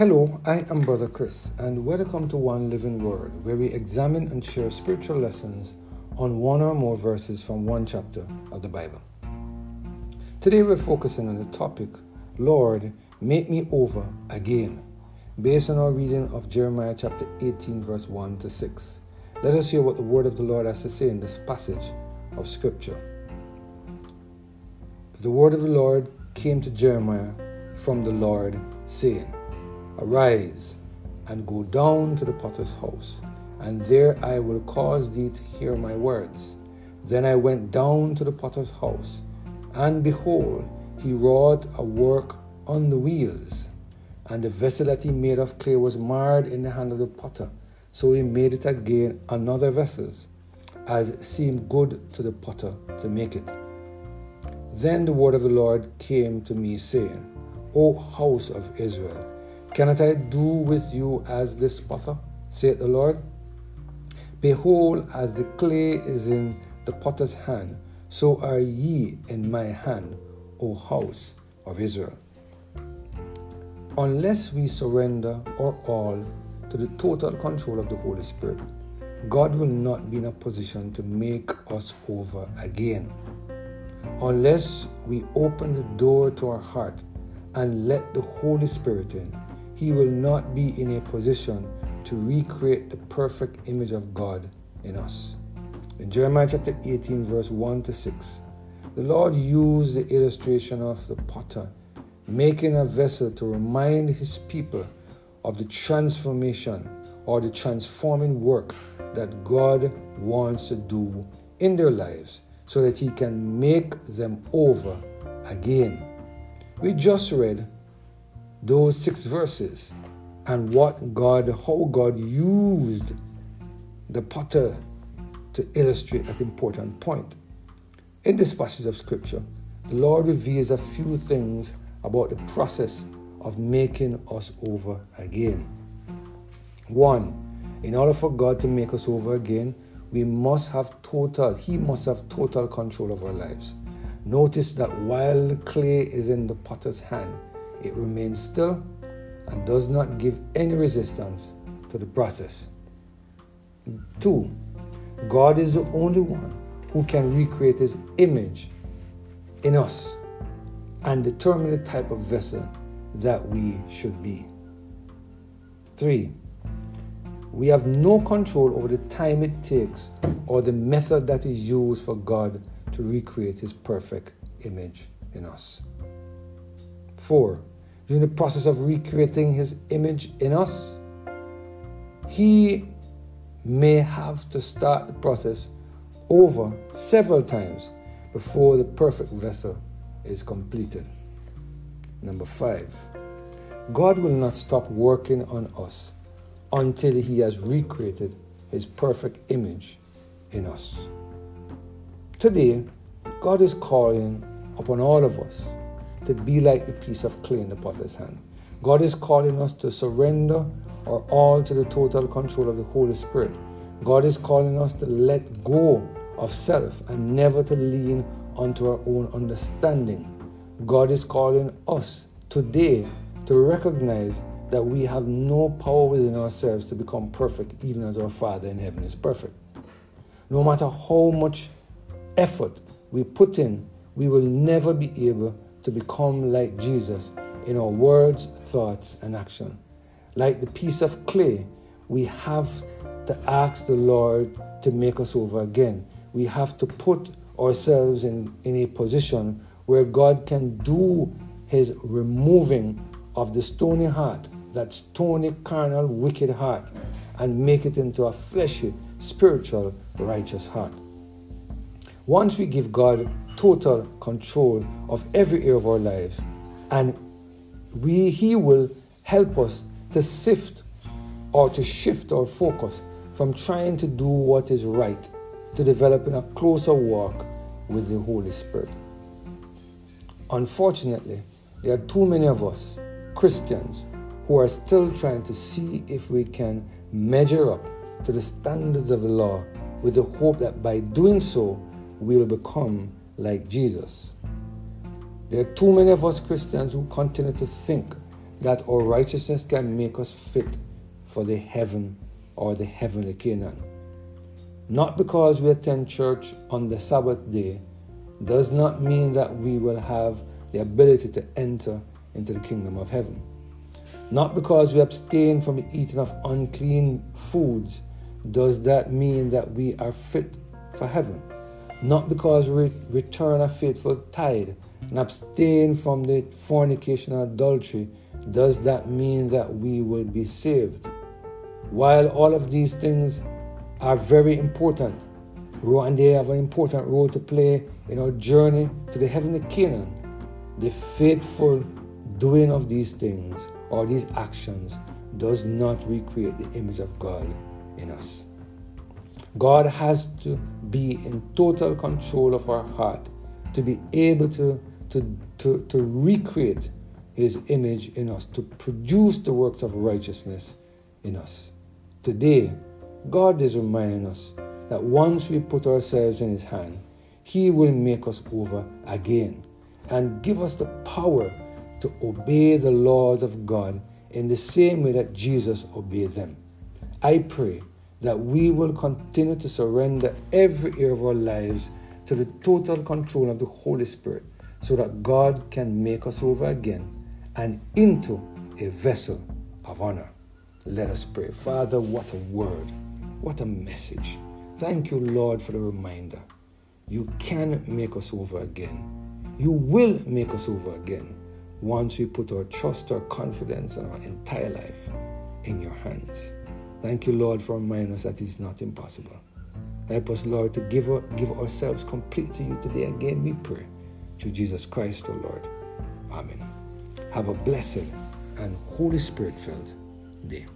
Hello, I am Brother Chris, and welcome to One Living Word, where we examine and share spiritual lessons on one or more verses from one chapter of the Bible. Today we're focusing on the topic, Lord, make me over again, based on our reading of Jeremiah chapter 18, verse 1 to 6. Let us hear what the word of the Lord has to say in this passage of Scripture. The word of the Lord came to Jeremiah from the Lord, saying, Arise and go down to the potter's house, and there I will cause thee to hear my words. Then I went down to the potter's house, and behold, he wrought a work on the wheels, and the vessel that he made of clay was marred in the hand of the potter. So he made it again another vessel, as seemed good to the potter to make it. Then the word of the Lord came to me, saying, O house of Israel, Cannot I do with you as this potter, saith the Lord? Behold, as the clay is in the potter's hand, so are ye in my hand, O house of Israel. Unless we surrender our all to the total control of the Holy Spirit, God will not be in a position to make us over again. Unless we open the door to our heart and let the Holy Spirit in, he will not be in a position to recreate the perfect image of God in us. In Jeremiah chapter 18, verse 1 to 6, the Lord used the illustration of the potter making a vessel to remind his people of the transformation or the transforming work that God wants to do in their lives so that he can make them over again. We just read those six verses and what God, how God used the potter to illustrate that important point. In this passage of scripture, the Lord reveals a few things about the process of making us over again. One, in order for God to make us over again, we must have total, He must have total control of our lives. Notice that while clay is in the potter's hand, it remains still and does not give any resistance to the process. Two, God is the only one who can recreate His image in us and determine the type of vessel that we should be. Three, we have no control over the time it takes or the method that is used for God to recreate His perfect image in us. Four, during the process of recreating his image in us, he may have to start the process over several times before the perfect vessel is completed. Number five, God will not stop working on us until he has recreated his perfect image in us. Today, God is calling upon all of us to be like the piece of clay in the potter's hand. God is calling us to surrender our all to the total control of the Holy Spirit. God is calling us to let go of self and never to lean onto our own understanding. God is calling us today to recognize that we have no power within ourselves to become perfect, even as our Father in heaven is perfect. No matter how much effort we put in, we will never be able to become like Jesus in our words, thoughts, and action. Like the piece of clay, we have to ask the Lord to make us over again. We have to put ourselves in, in a position where God can do his removing of the stony heart, that stony, carnal, wicked heart, and make it into a fleshy, spiritual, righteous heart. Once we give God total control of every area of our lives. And we, He will help us to sift or to shift our focus from trying to do what is right to developing a closer walk with the Holy Spirit. Unfortunately, there are too many of us, Christians, who are still trying to see if we can measure up to the standards of the law with the hope that by doing so, we'll become like Jesus. There are too many of us Christians who continue to think that our righteousness can make us fit for the heaven or the heavenly Canaan. Not because we attend church on the Sabbath day does not mean that we will have the ability to enter into the kingdom of heaven. Not because we abstain from eating of unclean foods does that mean that we are fit for heaven. Not because we return a faithful tithe and abstain from the fornication and adultery does that mean that we will be saved. While all of these things are very important, and they have an important role to play in our journey to the heavenly Canaan, the faithful doing of these things or these actions does not recreate the image of God in us. God has to be in total control of our heart to be able to, to, to, to recreate his image in us, to produce the works of righteousness in us. Today, God is reminding us that once we put ourselves in his hand, he will make us over again and give us the power to obey the laws of God in the same way that Jesus obeyed them. I pray that we will continue to surrender every area of our lives to the total control of the Holy Spirit so that God can make us over again and into a vessel of honor. Let us pray. Father, what a word, what a message. Thank you, Lord, for the reminder. You can make us over again. You will make us over again once we put our trust, our confidence, and our entire life in your hands. Thank you, Lord, for reminding us that it's not impossible. Help us, Lord, to give, give ourselves complete to you today. Again, we pray. Through Jesus Christ, O Lord. Amen. Have a blessed and Holy Spirit filled day.